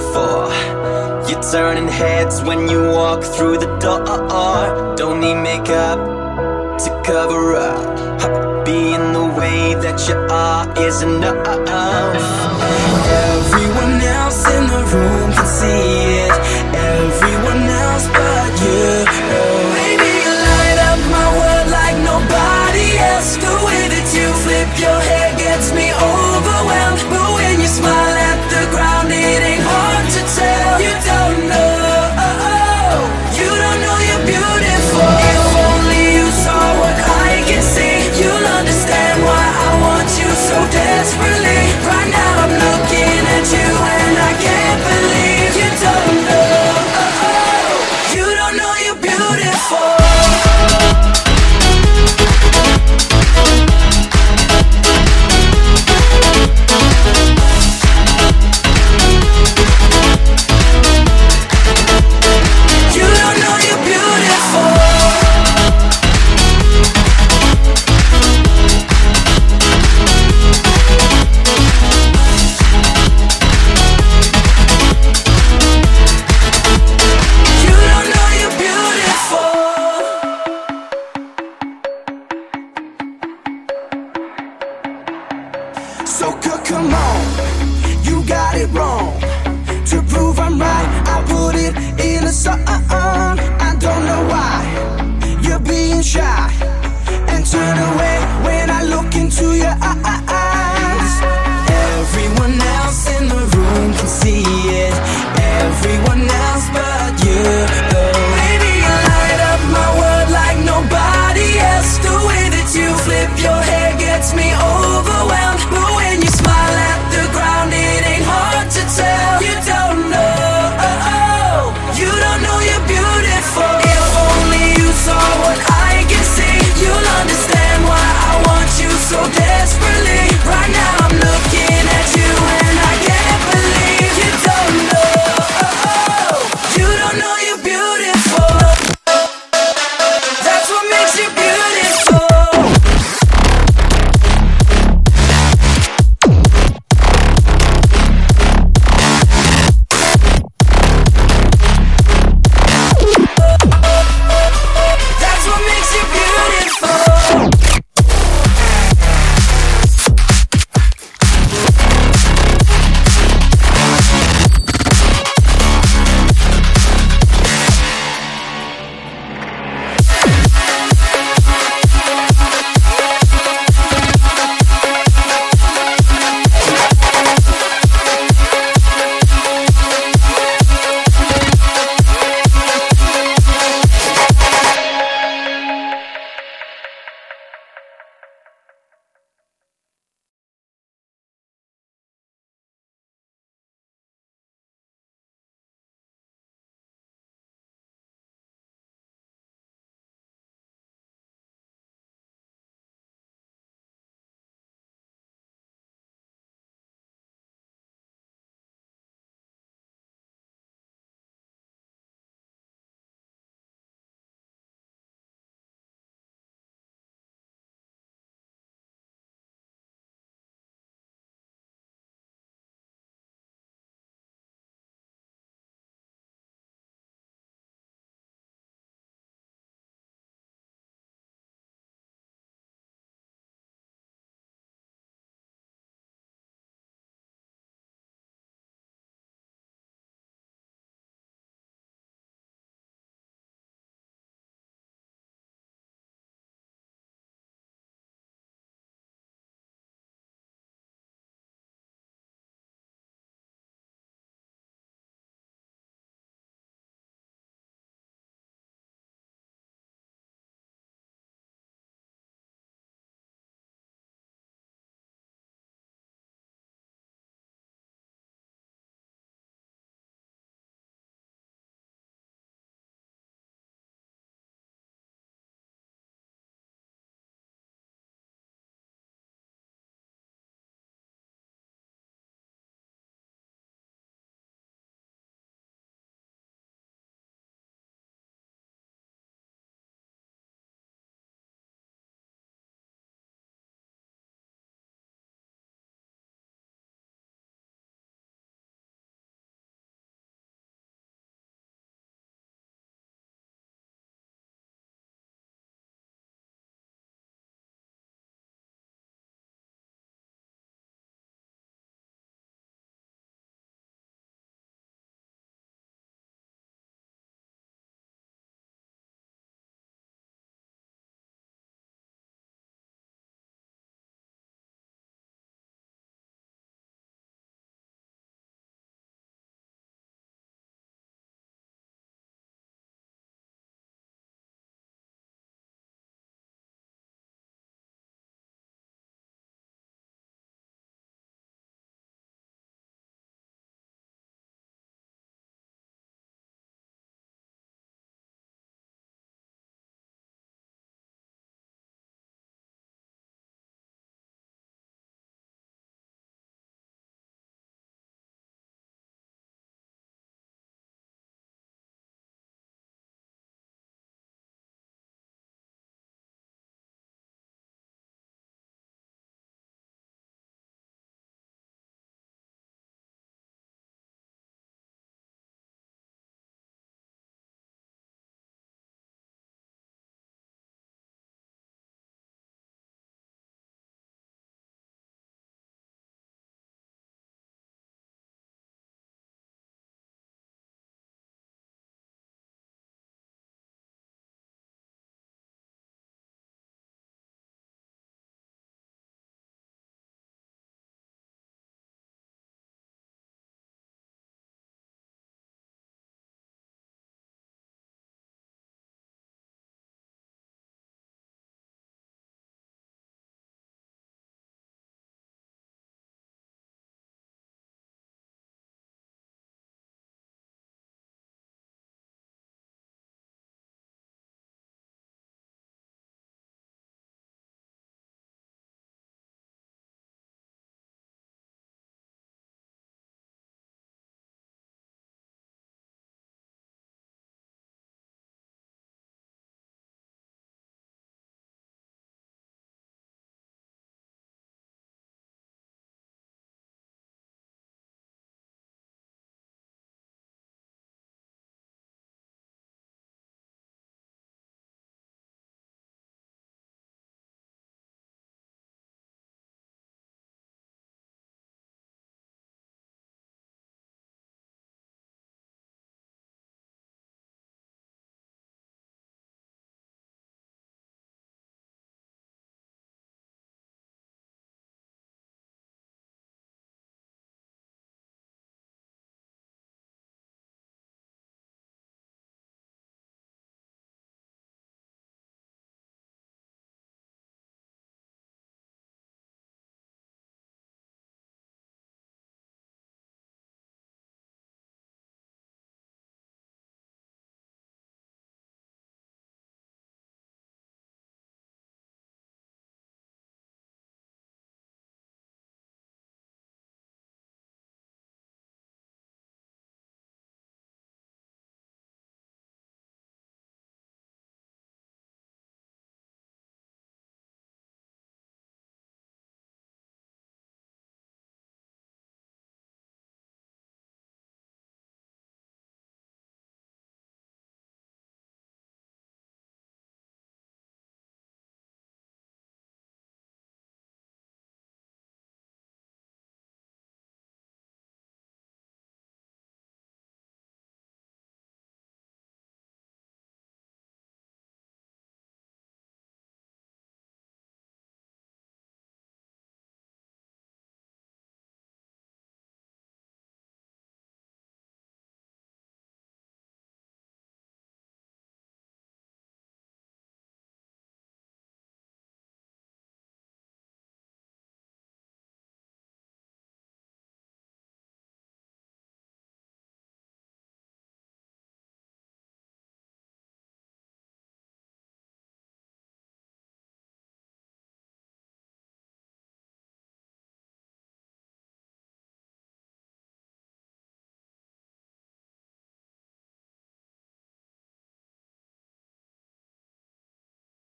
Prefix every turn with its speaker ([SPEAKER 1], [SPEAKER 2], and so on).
[SPEAKER 1] hard for. You're turning heads when you walk through the door. Don't need makeup to cover up. Being the way that you are is enough. Everyone else in the room can see it. Everyone So come on, you got it wrong. To prove I'm right, I put it in a song. I don't know why you're being shy and turn away when I look into your eyes.